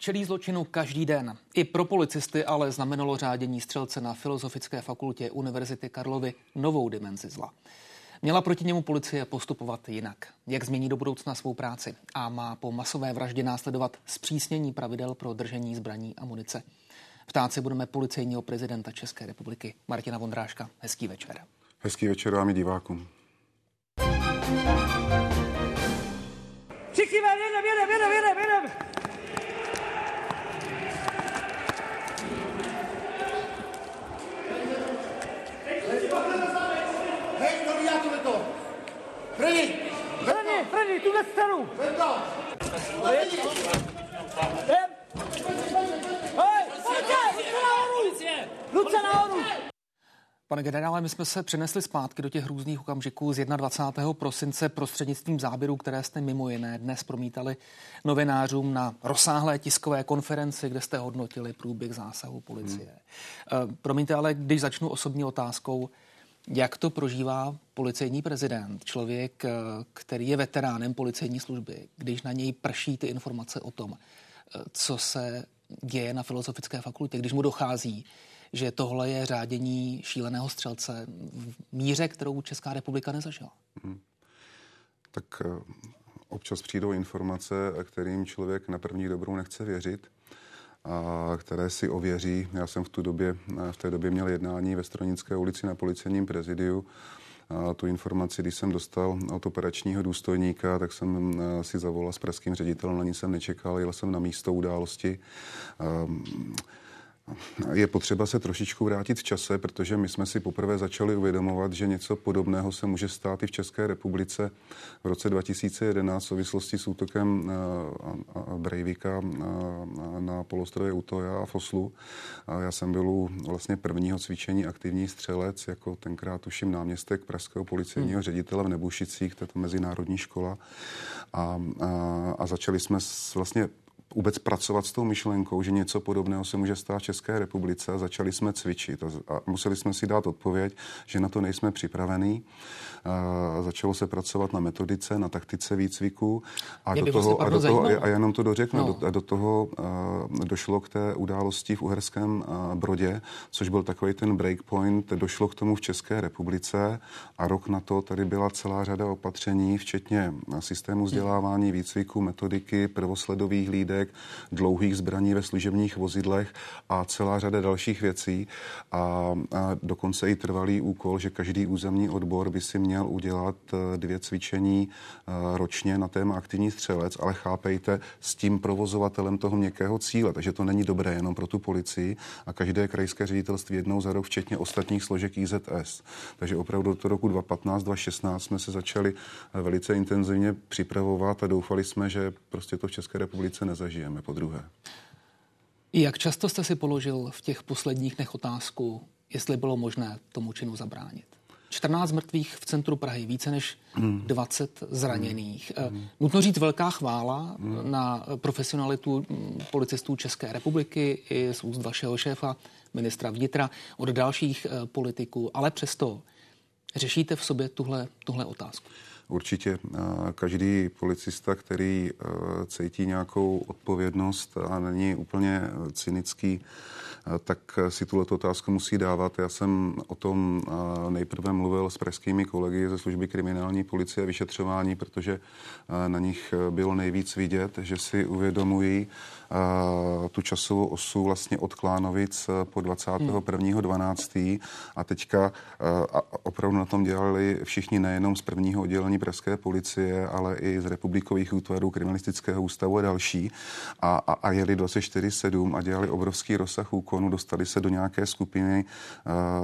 Čelí zločinu každý den. I pro policisty ale znamenalo řádění střelce na Filozofické fakultě Univerzity Karlovy novou dimenzi zla. Měla proti němu policie postupovat jinak. Jak změní do budoucna svou práci? A má po masové vraždě následovat zpřísnění pravidel pro držení zbraní a munice. Ptát se budeme policejního prezidenta České republiky Martina Vondráška. Hezký večer. Hezký večer vám i divákům. Všichni jedem, jedem, jedem, jedem, jedem. Freddy! Freddy, tuhle stranu! Luce nahoru! Pane generále, my jsme se přenesli zpátky do těch různých okamžiků z 21. prosince prostřednictvím záběrů, které jste mimo jiné dnes promítali novinářům na rozsáhlé tiskové konferenci, kde jste hodnotili průběh zásahu policie. Hmm. Promiňte, ale když začnu osobní otázkou, jak to prožívá policejní prezident, člověk, eh, který je veteránem policejní služby, když na něj prší ty informace o tom, eh, co se děje na Filozofické fakultě, když mu dochází, že tohle je řádění šíleného střelce v míře, kterou Česká republika nezažila? Hmm. Tak eh, občas přijdou informace, kterým člověk na první dobrou nechce věřit které si ověří. Já jsem v, tu době, v té době měl jednání ve Stronické ulici na policejním prezidiu. A tu informaci, když jsem dostal od operačního důstojníka, tak jsem si zavolal s pražským ředitelem, na ní jsem nečekal, jel jsem na místo události. Je potřeba se trošičku vrátit v čase, protože my jsme si poprvé začali uvědomovat, že něco podobného se může stát i v České republice v roce 2011 v souvislosti s útokem eh, Breivika eh, na polostrově Utoja a Foslu. Já jsem byl u vlastně prvního cvičení aktivní střelec, jako tenkrát tuším náměstek pražského policejního hmm. ředitele v Nebušicích, to je to mezinárodní škola. A, a, a začali jsme vlastně vůbec pracovat s tou myšlenkou, že něco podobného se může stát v České republice a začali jsme cvičit a, museli jsme si dát odpověď, že na to nejsme připravení. A začalo se pracovat na metodice, na taktice výcviku a, do toho, vlastně a, do toho, a jenom to dořeknu, no. do, a do toho a, došlo k té události v Uherském a, Brodě, což byl takový ten breakpoint, došlo k tomu v České republice a rok na to tady byla celá řada opatření, včetně systému vzdělávání, výcviku, metodiky, prvosledových hlídek, zbraněk, dlouhých zbraní ve služebních vozidlech a celá řada dalších věcí. A, a dokonce i trvalý úkol, že každý územní odbor by si měl udělat eh, dvě cvičení eh, ročně na téma aktivní střelec, ale chápejte, s tím provozovatelem toho měkkého cíle. Takže to není dobré jenom pro tu policii a každé krajské ředitelství jednou za rok, včetně ostatních složek IZS. Takže opravdu do roku 2015-2016 jsme se začali eh, velice intenzivně připravovat a doufali jsme, že prostě to v České republice nezažijeme zažijeme po druhé. Jak často jste si položil v těch posledních dnech otázku, jestli bylo možné tomu činu zabránit? 14 mrtvých v centru Prahy, více než 20 zraněných. Mm. Nutno říct velká chvála mm. na profesionalitu policistů České republiky i z úst vašeho šéfa, ministra vnitra, od dalších eh, politiků, ale přesto řešíte v sobě tuhle, tuhle otázku. Určitě každý policista, který e, cítí nějakou odpovědnost a není úplně cynický, e, tak si tuhle otázku musí dávat. Já jsem o tom e, nejprve mluvil s pražskými kolegy ze služby kriminální policie a vyšetřování, protože na nich bylo nejvíc vidět, že si uvědomují tu časovou osu vlastně od Klánovic po 21.12. a teďka opravdu na tom dělali všichni nejenom z prvního oddělení pražské policie, ale i z republikových útvarů, kriminalistického ústavu a další. A, a, a jeli 24-7 a dělali obrovský rozsah úkonu, dostali se do nějaké skupiny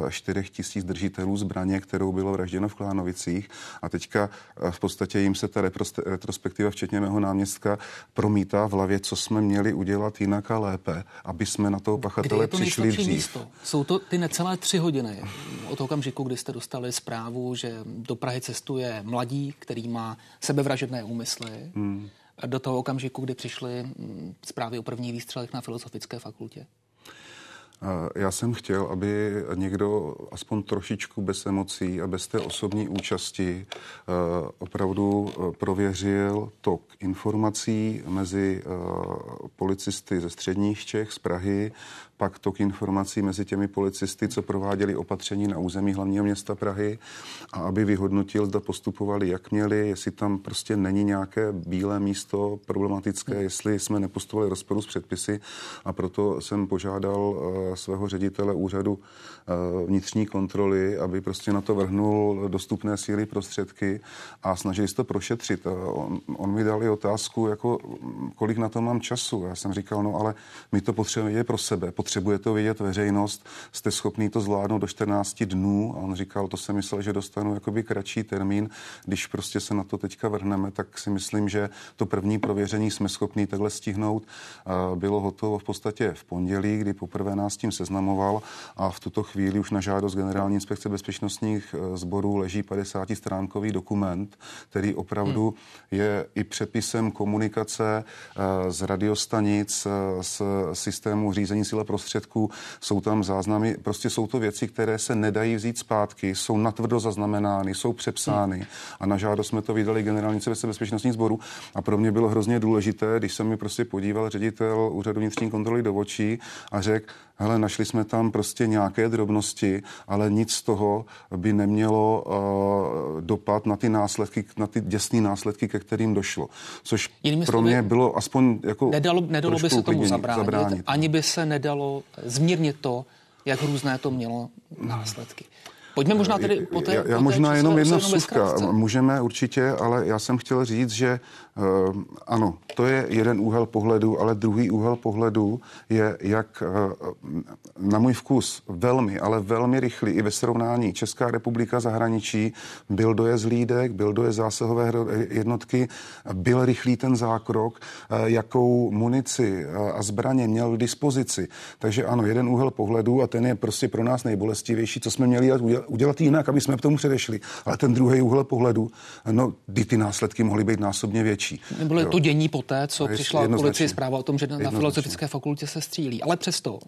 uh, 4 tisíc držitelů zbraně, kterou bylo vražděno v Klánovicích. A teďka uh, v podstatě jim se ta retrospektiva, včetně mého náměstka, promítá v hlavě, co jsme měli udělat jinak a lépe, aby jsme na toho pachatele to přišli dřív. Místo? Jsou to ty necelé tři hodiny od okamžiku, kdy jste dostali zprávu, že do Prahy cestuje mladí který má sebevražedné úmysly, hmm. do toho okamžiku, kdy přišly mm, zprávy o první výstřelech na Filozofické fakultě? Já jsem chtěl, aby někdo aspoň trošičku bez emocí a bez té osobní účasti eh, opravdu eh, prověřil tok informací mezi eh, policisty ze středních Čech, z Prahy, pak tok informací mezi těmi policisty, co prováděli opatření na území hlavního města Prahy a aby vyhodnotil, zda postupovali, jak měli, jestli tam prostě není nějaké bílé místo problematické, jestli jsme nepostupovali rozporu s předpisy a proto jsem požádal svého ředitele úřadu eh, vnitřní kontroly, aby prostě na to vrhnul dostupné síly prostředky a snažili se to prošetřit. On, on mi dal i otázku, jako, kolik na to mám času. Já jsem říkal, no ale my to potřebujeme vědět pro sebe, potřebuje to vědět veřejnost, jste schopný to zvládnout do 14 dnů. A on říkal, to jsem myslel, že dostanu jakoby kratší termín. Když prostě se na to teďka vrhneme, tak si myslím, že to první prověření jsme schopni takhle stihnout. Bylo hotovo v podstatě v pondělí, kdy poprvé nás tím seznamoval a v tuto chvíli už na žádost Generální inspekce bezpečnostních eh, sborů leží 50-stránkový dokument, který opravdu hmm. je i přepisem komunikace eh, z radiostanic, z eh, systému řízení síle prostředků. Jsou tam záznamy, prostě jsou to věci, které se nedají vzít zpátky, jsou natvrdo zaznamenány, jsou přepsány a na žádost jsme to vydali Generální bezpečnostních sborů. A pro mě bylo hrozně důležité, když se mi prostě podíval ředitel úřadu vnitřní kontroly do očí a řekl, hele, našli jsme tam prostě nějaké drobnosti, ale nic z toho by nemělo uh, dopad na ty následky, na ty děsné následky, ke kterým došlo. Což Jinými pro mě bylo aspoň jako Nedalo, nedalo by se tomu zabránit, zabránit, ani by se nedalo zmírnit to, jak různé to mělo následky. Pojďme možná tedy po té... Já, já možná jenom jedna vsuvka. Můžeme určitě, ale já jsem chtěl říct, že uh, ano, to je jeden úhel pohledu, ale druhý úhel pohledu je, jak uh, na můj vkus velmi, ale velmi rychlý i ve srovnání Česká republika zahraničí byl dojezd lídek, byl dojezd zásahové jednotky, byl rychlý ten zákrok, uh, jakou munici a zbraně měl k dispozici. Takže ano, jeden úhel pohledu a ten je prostě pro nás nejbolestivější, co jsme měli udělat jinak, aby jsme k tomu předešli. Ale ten druhý úhel pohledu, no, kdy ty následky mohly být násobně větší. Bylo to dění poté, co přišla policie zpráva o tom, že na filozofické fakultě se střílí. Ale přesto um,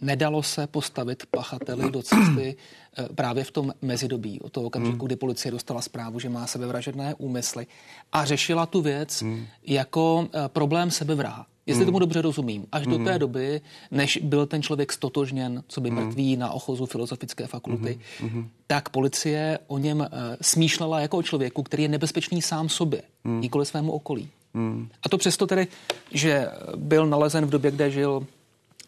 nedalo se postavit pachateli do cesty uh, právě v tom mezidobí, od toho okamžiku, hmm. kdy policie dostala zprávu, že má sebevražedné úmysly a řešila tu věc hmm. jako uh, problém sebevraha. Jestli mm. tomu dobře rozumím, až do té hmm. doby, než byl ten člověk stotožněn, co by mm. mrtvý na ochozu filozofické fakulty, tak policie o něm uh, smýšlela jako o člověku, který je nebezpečný sám sobě, nikoli svému okolí. A to přesto tedy, že byl nalezen v době, kde žil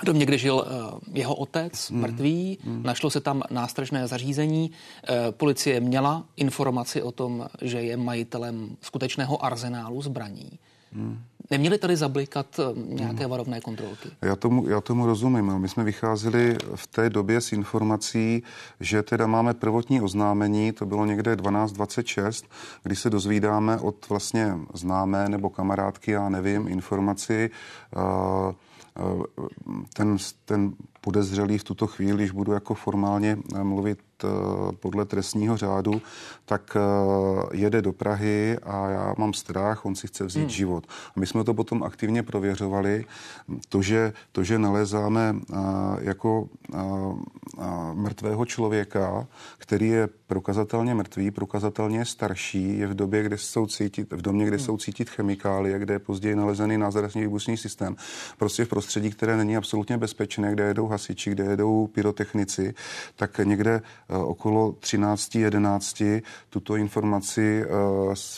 domě, kde žil uh, jeho otec, mm. mrtvý, mm. našlo se tam nástražné zařízení. Uh, policie měla informaci o tom, že je majitelem skutečného arzenálu zbraní. Mm. Neměli tady zablikat eh, nějaké hmm. varovné kontrolky? Já tomu, já tomu rozumím. My jsme vycházeli v té době s informací, že teda máme prvotní oznámení, to bylo někde 12.26, kdy se dozvídáme od vlastně známé nebo kamarádky, já nevím, informaci, uh, ten, ten podezřelý v tuto chvíli, když budu jako formálně mluvit podle trestního řádu, tak eh, jede do Prahy a já mám strach, on si chce vzít hmm. život. A my jsme to potom aktivně prověřovali. To, že, to, že nalezáme eh, jako mrtvého člověka, který je prokazatelně mrtvý, prokazatelně starší, je v době, kde jsou cítit, v domě, kde hmm. jsou cítit chemikálie, kde je později nalezený názračný výbušný systém. Prostě v prostředí, které není absolutně bezpečné, kde jedou hasiči, kde jedou pyrotechnici, tak někde Eh, okolo 13.11 tuto informaci eh,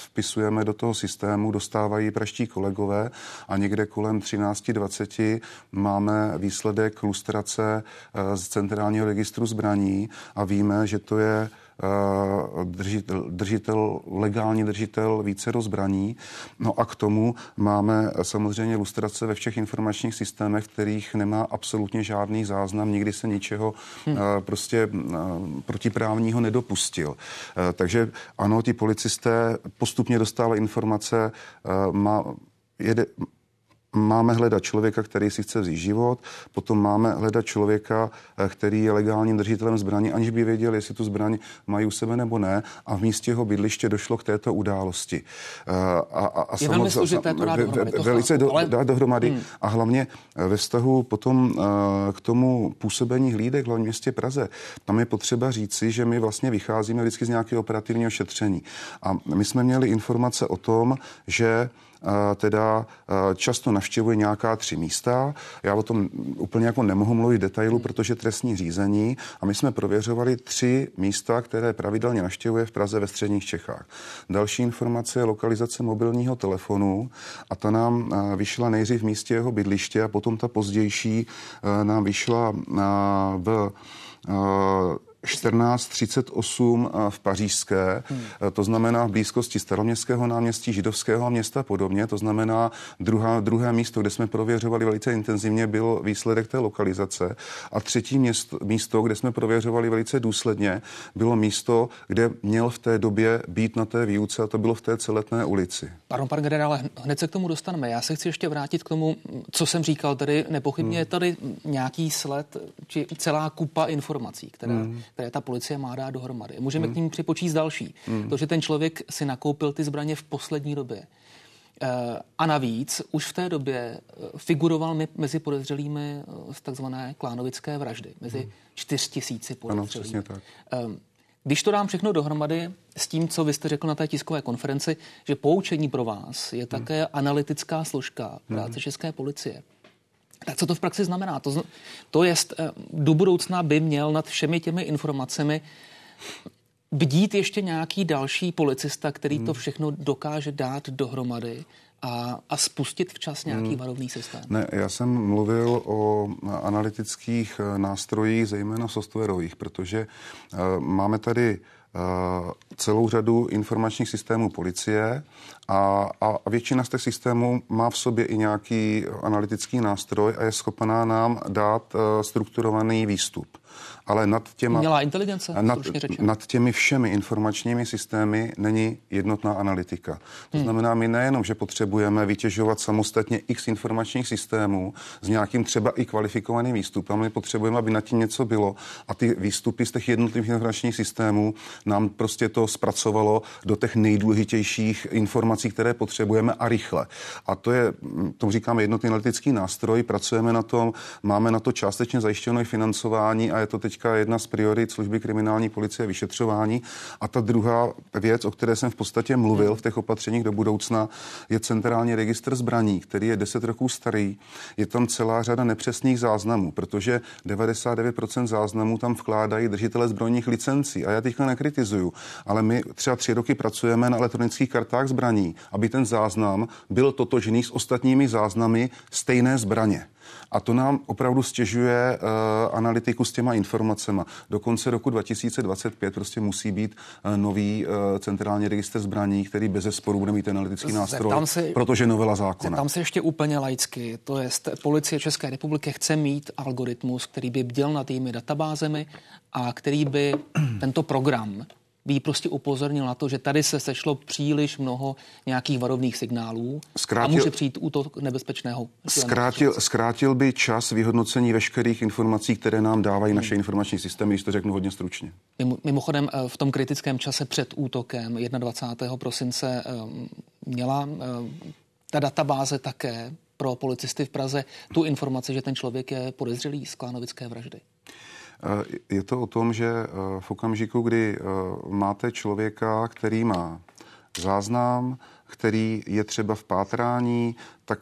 vpisujeme do toho systému, dostávají praští kolegové a někde kolem 13.20 máme výsledek lustrace eh, z centrálního registru zbraní a víme, že to je Eh, držitel, držitel, legální držitel více zbraní. No a k tomu máme samozřejmě lustrace ve všech informačních systémech, kterých nemá absolutně žádný záznam, nikdy se ničeho hmm. prostě eh, protiprávního nedopustil. Takže ano, ti policisté postupně dostávají informace, má, jede, máme hledat člověka, který si chce vzít život, potom máme hledat člověka, eh, který je legálním držitelem zbraní, aniž by věděl, jestli tu zbraň mají u sebe nebo ne. A v místě jeho bydliště došlo k této události. Eh, a, a, a je velmi složité to dát dohromady. To velice do, ale... dát dohromady. Hmm. A hlavně ve vztahu potom k tomu působení hlídek v hlavním městě Praze, tam je potřeba říci, že my vlastně vycházíme vždycky z nějakého operativního šetření. A my jsme měli informace o tom, že teda často navštěvuje nějaká tři místa. Já o tom úplně jako nemohu mluvit detailu, protože trestní řízení a my jsme prověřovali tři místa, které pravidelně navštěvuje v Praze ve středních Čechách. Další informace je lokalizace mobilního telefonu a ta nám vyšla nejdřív v místě jeho bydliště a potom ta pozdější nám vyšla v 1438 eh, v Pařížské, hmm. Eh, to znamená v blízkosti staroměstského náměstí, židovského města a podobně. To znamená druhá, druhé místo, kde jsme prověřovali velice intenzivně, byl výsledek té lokalizace. A třetí město, místo, kde jsme prověřovali velice důsledně, bylo místo, kde měl v té době být na té výuce a to bylo v té celetné ulici. Pardon, pan generále, hned se k tomu dostaneme. Já se chci ještě vrátit k tomu, co jsem říkal. Tady nepochybně hmm. je tady nějaký sled, či celá kupa informací, které hmm které ta policie má dát dohromady. Můžeme hmm. k ním připočíst další. Hmm. To, že ten člověk si nakoupil ty zbraně v poslední době. Eh, a navíc už v té době eh, figuroval mezi podezřelými eh, z takzvané klánovické vraždy, mezi hmm. čtyř tisíci podezřelých. Ano, tak. Ehm, když to dám všechno dohromady s tím, co vy jste řekl na té tiskové konferenci, že poučení pro vás je hmm. také hmm. analytická složka práce hmm. České policie, tak co to v praxi znamená? To, to je, eh, do budoucna by měl nad všemi těmi informacemi bdít ještě nějaký další policista, který hmm. to všechno dokáže dát dohromady a, a spustit včas nějaký hmm. varovný systém? Ne, já jsem mluvil o analytických eh, nástrojích, zejména softwarových, protože uh, máme tady uh, celou řadu informačních systémů policie a, a většina z těch systémů má v sobě i nějaký analytický nástroj a je schopná nám dát uh, strukturovaný výstup ale nad těma... Měla inteligence, nad, nad těmi všemi informačními systémy není jednotná analytika. To hmm. znamená, my nejenom, že potřebujeme vytěžovat samostatně x informačních systémů s nějakým třeba i kvalifikovaným výstupem, my potřebujeme, aby nad tím něco bylo a ty výstupy z těch jednotlivých informačních systémů nám prostě to zpracovalo do těch nejdůležitějších informací, které potřebujeme a rychle. A to je, tomu říkáme jednotný analytický nástroj, pracujeme na tom, máme na to částečně zajištěné financování a je to teďka jedna z priorit služby kriminální policie vyšetřování. A ta druhá věc, o které jsem v podstatě mluvil v těch opatřeních do budoucna, je centrální registr zbraní, který je 10 roků starý. Je tam celá řada nepřesných záznamů, protože 99% záznamů tam vkládají držitele zbrojních licencí. A já teďka nekritizuju, ale my třeba tři roky pracujeme na elektronických kartách zbraní, aby ten záznam byl totožný s ostatními záznamy stejné zbraně. A to nám opravdu stěžuje uh, analytiku s těma informacemi. Do konce roku 2025 prostě musí být uh, nový uh, centrální registr zbraní, který bez zesporu bude mít analytický nástroj, se, protože novela zákona. Tam se ještě úplně laicky. To je, policie České republiky chce mít algoritmus, který by bděl nad jejími databázemi a který by tento program by jí prostě upozornil na to, že tady se sešlo příliš mnoho nějakých varovných signálů zkrátil, a může přijít útok nebezpečného. Zkrátil, zkrátil by čas vyhodnocení veškerých informací, které nám dávají naše hmm. informační systémy, když to řeknu hodně stručně. Mimochodem eh, v tom kritickém čase před útokem 21. prosince eh, měla eh, ta databáze také pro policisty v Praze tu informaci, že ten člověk je podezřelý z klánovické vraždy. Eh, je to o tom, že eh, v okamžiku, kdy eh, máte člověka, který má záznam, který je třeba v pátrání, tak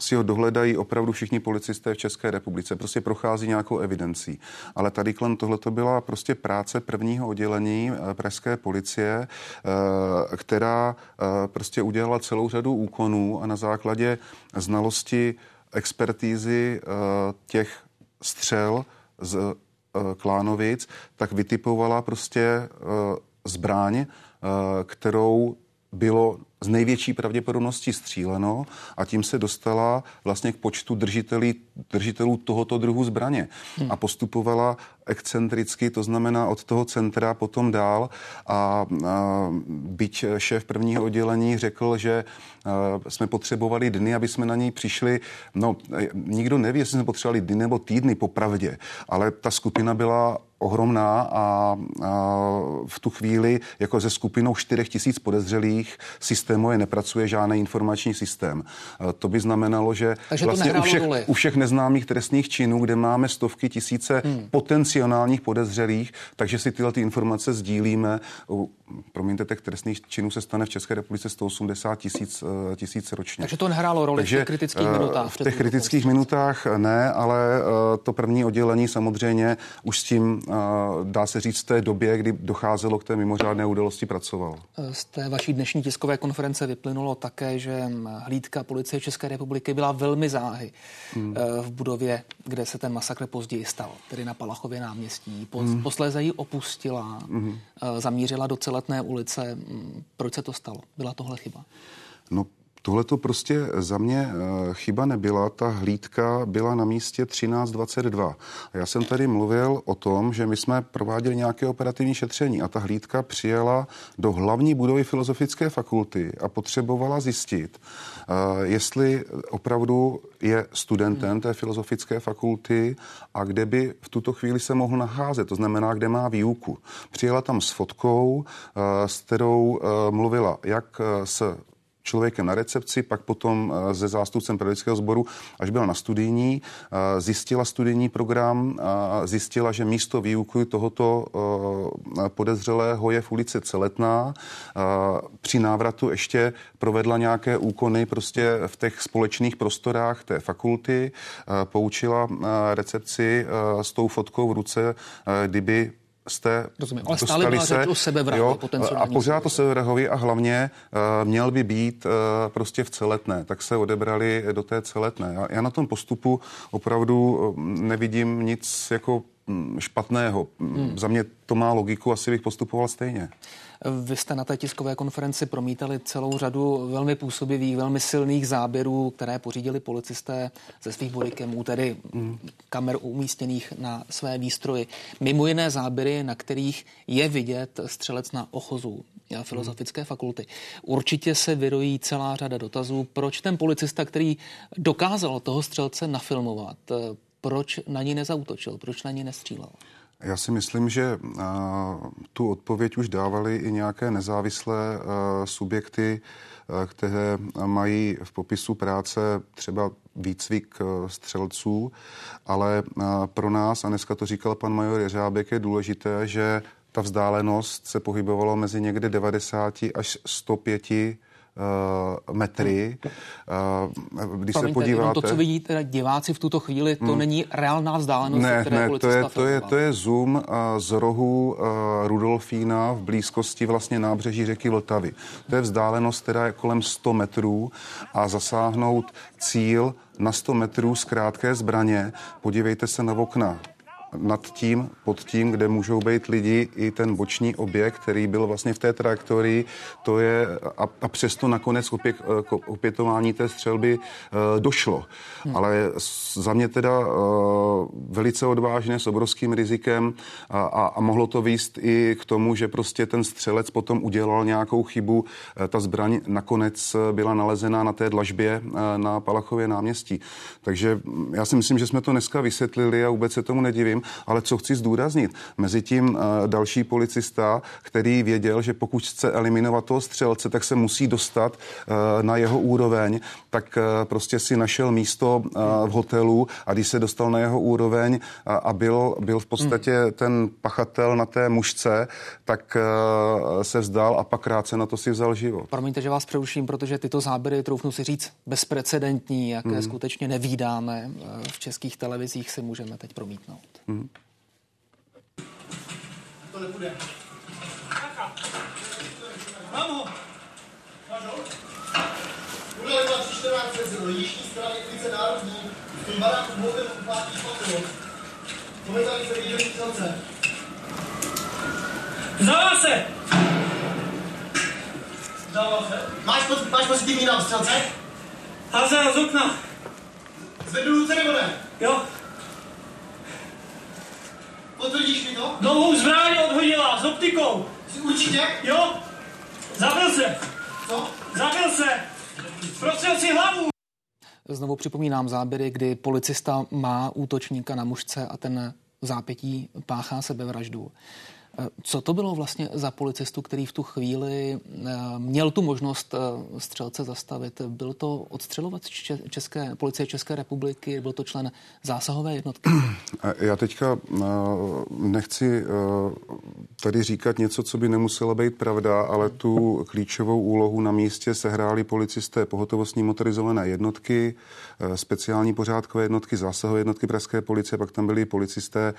si ho dohledají opravdu všichni policisté v České republice. Prostě prochází nějakou evidencí. Ale tady kolem tohle to byla prostě práce prvního oddělení pražské policie, která prostě udělala celou řadu úkonů a na základě znalosti expertízy těch střel z Eh, Klánovic, tak vytipovala prostě eh, zbraň, eh, kterou bylo z největší pravděpodobností stříleno a tím se dostala vlastně k počtu držitelí, držitelů tohoto druhu zbraně. Hmm. a postupovala excentricky, to znamená od toho centra potom dál. A, a byť šéf prvního oddělení řekl, že a, jsme potřebovali dny, aby jsme na něj přišli, no nikdo neví, jestli jsme potřebovali dny nebo týdny popravdě, ale ta skupina byla ohromná a, a v tu chvíli jako ze skupinou 4 tisíc podezřelých systémově nepracuje žádný informační systém. To by znamenalo, že Takže vlastně u všech, u všech neznámých trestných činů, kde máme stovky tisíce hmm. potenciálních podezřelých, takže si tyhle ty informace sdílíme. Promiňte, těch trestných činů se stane v České republice 180 tisíc, eh, tisíc ročně. Takže to nehrálo roli Takže, v těch kritických eh, minutách? V těch kritických minutách ne, ale to první oddělení samozřejmě už s tím dá se říct, v té době, kdy docházelo k té mimořádné události, pracoval. Z té vaší dnešní tiskové konference vyplynulo také, že hlídka policie České republiky byla velmi záhy hmm. Eh, v budově, kde se ten masakr později stal, tedy na Palachově náměstí. Po, hmm. Posléze ji opustila, hmm. zamířila do celetné ulice. Mm, proč se to stalo? Byla tohle chyba? No, Tohle to prostě za mě eh, chyba nebyla. Ta hlídka byla na místě 1322. A já jsem tady mluvil o tom, že my jsme prováděli nějaké operativní šetření a ta hlídka přijela do hlavní budovy Filozofické fakulty a potřebovala zjistit, eh, jestli opravdu je studentem té filozofické fakulty a kde by v tuto chvíli se mohl nacházet, to znamená, kde má výuku. Přijela tam s fotkou, eh, s kterou mluvila jak s člověkem na recepci, pak potom se eh, zástupcem pedagogického sboru, až byla na studijní, eh, zjistila studijní program, zjistila, že místo výuky tohoto eh, podezřelého je v ulici Celetná. Při návratu ještě provedla nějaké úkony prostě v těch společných prostorách té fakulty, poučila recepci s tou fotkou v ruce, kdyby jste Rozumím, ale stále byla se, o sebevrahovi, A pořád to sebevrahovi a hlavně uh, měl by být uh, prostě v celetné, tak se odebrali do té celetné. Já, já na tom postupu opravdu uh, nevidím nic jako mm, špatného. Hmm. Za mě to má logiku, asi bych postupoval stejně. Vy jste na té tiskové konferenci promítali celou řadu velmi působivých, velmi silných záběrů, které pořídili policisté ze svých bodykemů, tedy mm. kamer umístěných na své výstroji. Mimo jiné záběry, na kterých je vidět střelec na ochozu filozofické mm. fakulty. Určitě se vyrojí celá řada dotazů, proč ten policista, který dokázal toho střelce nafilmovat, proč na ní nezautočil, proč na ní nestřílel? Já si myslím, že tu odpověď už dávali i nějaké nezávislé subjekty, které mají v popisu práce třeba výcvik střelců, ale pro nás, a dneska to říkal pan major Jeřábek, je důležité, že ta vzdálenost se pohybovala mezi někde 90 až 105 uh, metry. Uh, když Promiňte, se podíváte... To, co vidíte diváci v tuto chvíli, to hmm. není reálná vzdálenost, ne, které ne, to je, to, je, to je zoom uh, z rohu uh, Rudolfína v blízkosti vlastně nábřeží řeky Vltavy. To je vzdálenost, která je kolem 100 metrů a zasáhnout cíl na 100 metrů z krátké zbraně. Podívejte se na okna nad tím, pod tím, kde můžou být lidi, i ten boční objekt, který byl vlastně v té trajektorii, to je a, a přesto nakonec opět, k opětování té střelby uh, došlo. Hmm. Ale za mě teda uh, velice odvážně, s obrovským rizikem a, a, a mohlo to výst i k tomu, že prostě ten střelec potom udělal nějakou chybu. Ta zbraň nakonec byla nalezená na té dlažbě na Palachově náměstí. Takže já si myslím, že jsme to dneska vysvětlili a vůbec se tomu nedivím ale co chci zdůraznit, mezi tím eh, další policista, který věděl, že pokud chce eliminovat toho střelce, tak se musí dostat eh, na jeho úroveň, tak eh, prostě si našel místo v hotelu a když se dostal na jeho úroveň a byl, byl v podstatě hmm. ten pachatel na té mužce, tak se vzdal a pak krátce na to si vzal život. Promiňte, že vás přeruším, protože tyto záběry, troufnu si říct, bezprecedentní, jaké hmm. skutečně nevídáme v českých televizích, si můžeme teď promítnout. Hmm. To nebude. Mám ho! Máš ho? Bude lidla 314 do jižní strany ulice Národní, v tom baráku Hotel upátí špatilo. Momentálně se viděli střelce. Zdává se! Máš, poz, máš pozitivní na střelce? Házel z okna. Zvednu ruce nebo ne? Jo. Potvrdíš mi to? Novou zbraň odhodila s optikou. Jsi určitě? Jo. Zabil se. Co? Zabil se. Prostřel si hlavu. Znovu připomínám záběry, kdy policista má útočníka na mužce a ten v zápětí páchá sebevraždu. Eh, co to bylo vlastně za policistu, který v tu chvíli eh, měl tu možnost eh, střelce zastavit? Byl to odstřelovat České, policie České republiky, byl to člen zásahové jednotky? Já teďka nechci tady říkat něco, co by nemuselo být pravda, ale tu klíčovou úlohu na místě sehráli policisté pohotovostní motorizované jednotky, speciální pořádkové jednotky, zásahové jednotky Pražské policie, pak tam byli policisté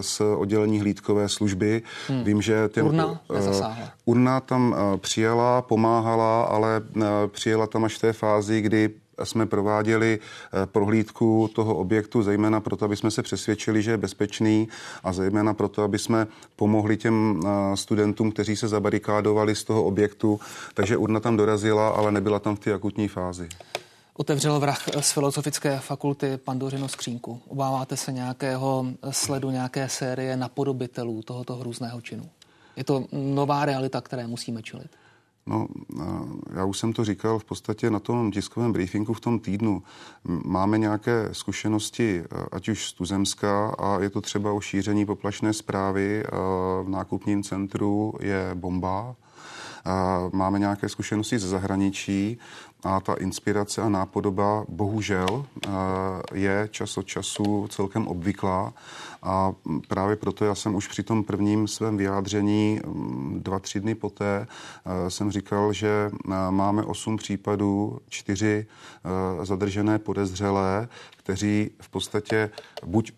z oddělení hlídkové služby. Hmm. Vím, že ten, Urna uh, Urna tam přijela, pomáhala, ale přijela tam až v té fázi, kdy jsme prováděli prohlídku toho objektu, zejména proto, aby jsme se přesvědčili, že je bezpečný a zejména proto, aby jsme pomohli těm studentům, kteří se zabarikádovali z toho objektu. Takže urna tam dorazila, ale nebyla tam v té akutní fázi. Otevřel vrah z Filozofické fakulty Pandořinu skřínku. Obáváte se nějakého sledu, nějaké série napodobitelů tohoto hrůzného činu? Je to nová realita, které musíme čelit? No, já už jsem to říkal v podstatě na tom tiskovém briefingu v tom týdnu. Máme nějaké zkušenosti, ať už z Tuzemska, a je to třeba o šíření poplašné zprávy. V nákupním centru je bomba, Máme nějaké zkušenosti ze zahraničí a ta inspirace a nápodoba bohužel je čas od času celkem obvyklá. A právě proto já jsem už při tom prvním svém vyjádření dva, tři dny poté jsem říkal, že máme osm případů, čtyři zadržené podezřelé, kteří v podstatě buď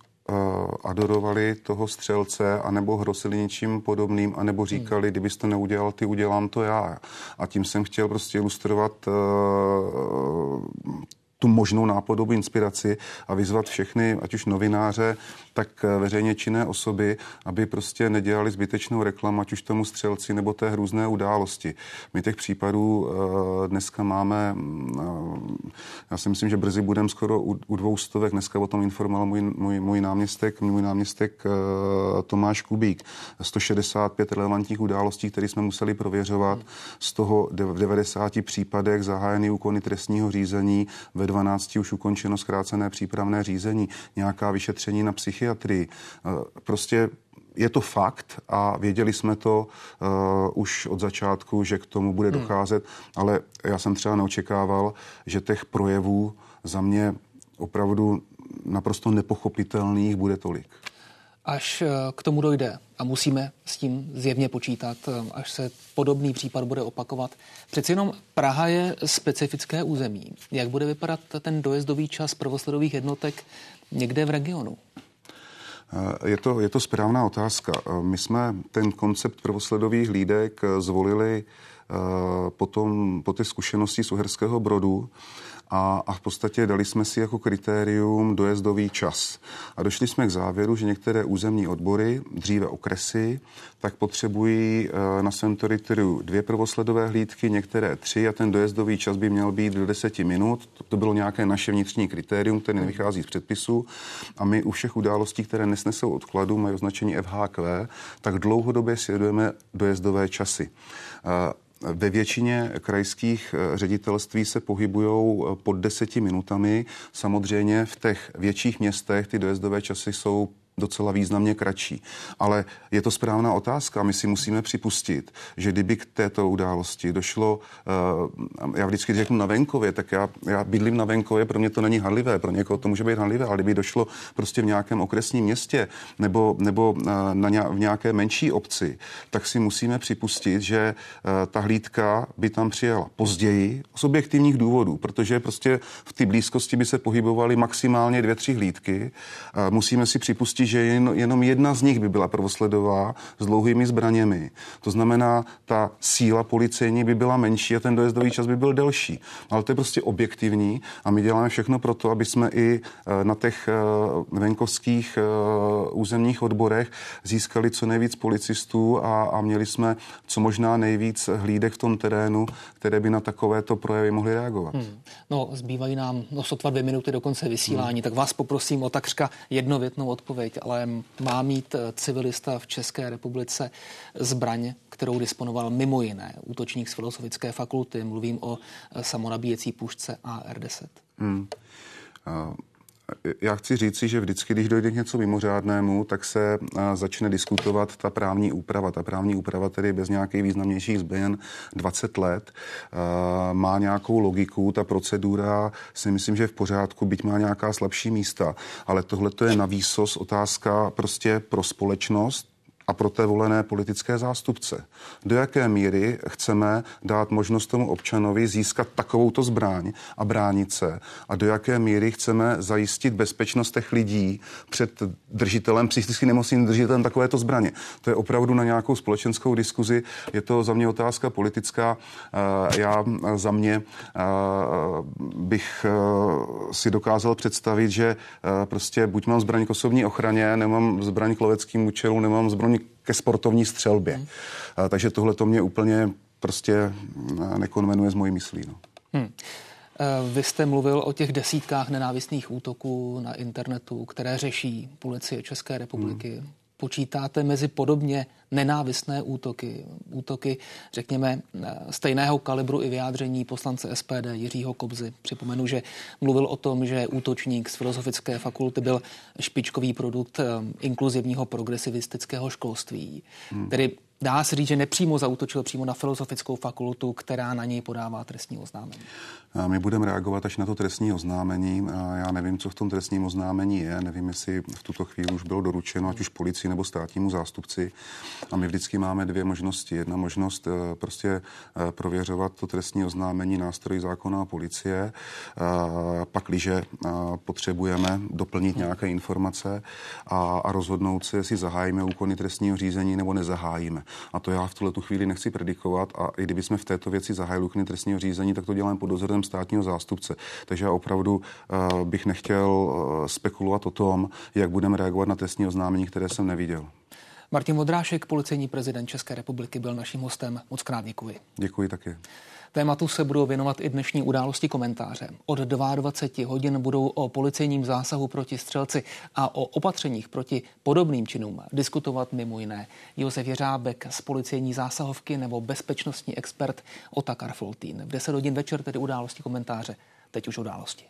adorovali toho střelce, anebo hrosili něčím podobným, anebo říkali, kdybys to neudělal, ty udělám to já. A tím jsem chtěl prostě ilustrovat uh, tu možnou nápodobu inspiraci a vyzvat všechny, ať už novináře, tak eh, veřejně činné osoby, aby prostě nedělali zbytečnou reklamu, ať už tomu střelci nebo té hrůzné události. My těch případů eh, dneska máme, mm, eh, já si myslím, že brzy budeme skoro u, dvou stovek. Dneska o tom informoval můj, můj, můj náměstek, můj náměstek Tomáš Kubík. 165 relevantních událostí, které jsme museli prověřovat. Z toho v 90 případech zahájený úkony trestního řízení, ve 12 už ukončeno zkrácené přípravné řízení, nějaká vyšetření na psychiatrii. Eh, prostě je to fakt a věděli jsme to uh, už od začátku, že k tomu bude hmm. docházet, ale já jsem třeba neočekával, že těch projevů za mě opravdu naprosto nepochopitelných bude tolik až eh, k tomu dojde, a musíme s tím zjevně počítat, eh, až se podobný případ bude opakovat. Přeci jenom Praha je specifické území. Jak bude vypadat ten dojezdový čas prvosledových jednotek někde v regionu? Eh, je to, je to správná otázka. My jsme ten koncept prvosledových hlídek zvolili potom po té zkušenosti z Uherského Brodu, a, a v podstatě dali jsme si jako kritérium dojezdový čas. A došli jsme k závěru, že některé územní odbory, dříve okresy, tak potřebují eh, na svém teritoriu dvě prvosledové hlídky, některé tři a ten dojezdový čas by měl být do deseti minut. To bylo nějaké naše vnitřní kritérium, které nevychází z předpisu. A my u všech událostí, které nesnesou odkladu, mají označení FHQ, tak dlouhodobě sledujeme dojezdové časy. Ve většině krajských eh, ředitelství se pohybují eh, pod deseti minutami. Samozřejmě v těch větších městech ty dojezdové časy jsou docela významně kratší. Ale je to správná otázka. My si musíme připustit, že kdyby k této události došlo, uh, já vždycky řeknu na venkově, tak já, já bydlím na venkově, pro mě to není hanlivé, pro někoho to může být hanlivé, ale kdyby došlo prostě v nějakém okresním městě nebo, nebo uh, na ně, v nějaké menší obci, tak si musíme připustit, že uh, ta hlídka by tam přijela později z objektivních důvodů, protože prostě v té blízkosti by se pohybovaly maximálně dvě, tři hlídky. Musíme si připustit, si, že jen, jenom jedna z nich by byla prvosledová s dlouhými zbraněmi. To znamená, ta síla policejní by byla menší a ten dojezdový čas by byl delší. Ale to je prostě objektivní a my děláme všechno pro to, aby jsme i eh, na těch eh, venkovských územních odborech získali co nejvíc policistů a, a měli jsme co možná nejvíc hlídek v tom terénu, které by na takovéto projevy mohly reagovat. Hmm. No, zbývají nám no, sotva dvě minuty do konce vysílání, hmm. tak vás poprosím o takřka jednovětnou odpověď, ale má mít eh, civilista v České republice zbraň, kterou disponoval mimo jiné útočník z Filozofické fakulty. Mluvím o eh, samonabíjecí pušce AR-10. Hmm. Uh já chci říci, že vždycky, když dojde k něco mimořádnému, tak se začne diskutovat ta právní úprava. Ta právní úprava tedy bez nějakých významnějších změn 20 let má nějakou logiku. Ta procedura si myslím, že je v pořádku, byť má nějaká slabší místa. Ale tohle to je na výsos otázka prostě pro společnost, a pro té volené politické zástupce. Do jaké míry chceme dát možnost tomu občanovi získat takovouto zbraň a bránit se a do jaké míry chceme zajistit bezpečnost těch lidí před držitelem psychicky nemocným držitelem takovéto zbraně. To je opravdu na nějakou společenskou diskuzi. Je to za mě otázka politická. Eh, já za mě eh, bych eh, si dokázal představit, že prostě buď mám zbraň k osobní ochraně, nemám zbraň k loveckým účelům, nemám zbraň ke sportovní střelbě. Hmm. Takže tohle to mě úplně prostě nekonvenuje s mojí myslí. No. Hmm. Vy jste mluvil o těch desítkách nenávistných útoků na internetu, které řeší policie České republiky. Hmm počítáte mezi podobně nenávistné útoky, útoky, řekněme, stejného kalibru i vyjádření poslance SPD Jiřího Kobzy. Připomenu, že mluvil o tom, že útočník z Filozofické fakulty byl špičkový produkt eh, inkluzivního progresivistického školství. Hmm. Tedy dá se říct, že nepřímo zautočil přímo na filozofickou fakultu, která na něj podává trestní oznámení. My budeme reagovat až na to trestní oznámení. Já nevím, co v tom trestním oznámení je. Nevím, jestli v tuto chvíli už bylo doručeno, ať už policii nebo státnímu zástupci. A my vždycky máme dvě možnosti. Jedna možnost eh, prostě eh, prověřovat to trestní oznámení nástroj zákona a policie. Pak, když potřebujeme doplnit nějaké informace a, a rozhodnout se, jestli zahájíme úkony trestního řízení nebo nezahájíme. A to já v tuhle tu chvíli nechci predikovat. A i kdyby jsme v této věci zahájili úkony trestního řízení, tak to děláme pod dozorem státního zástupce. Takže já opravdu uh, bych nechtěl uh, spekulovat o tom, jak budeme reagovat na trestní oznámení, které jsem neviděl. Martin Vodrášek, policejní prezident České republiky, byl naším hostem. Moc krát děkuji. Děkuji taky. Tématu se budou věnovat i dnešní události komentáře. Od 22 hodin budou o policejním zásahu proti střelci a o opatřeních proti podobným činům diskutovat mimo jiné Josef Jeřábek z policejní zásahovky nebo bezpečnostní expert Otakar Foltín. V 10 hodin večer tedy události komentáře. Teď už události.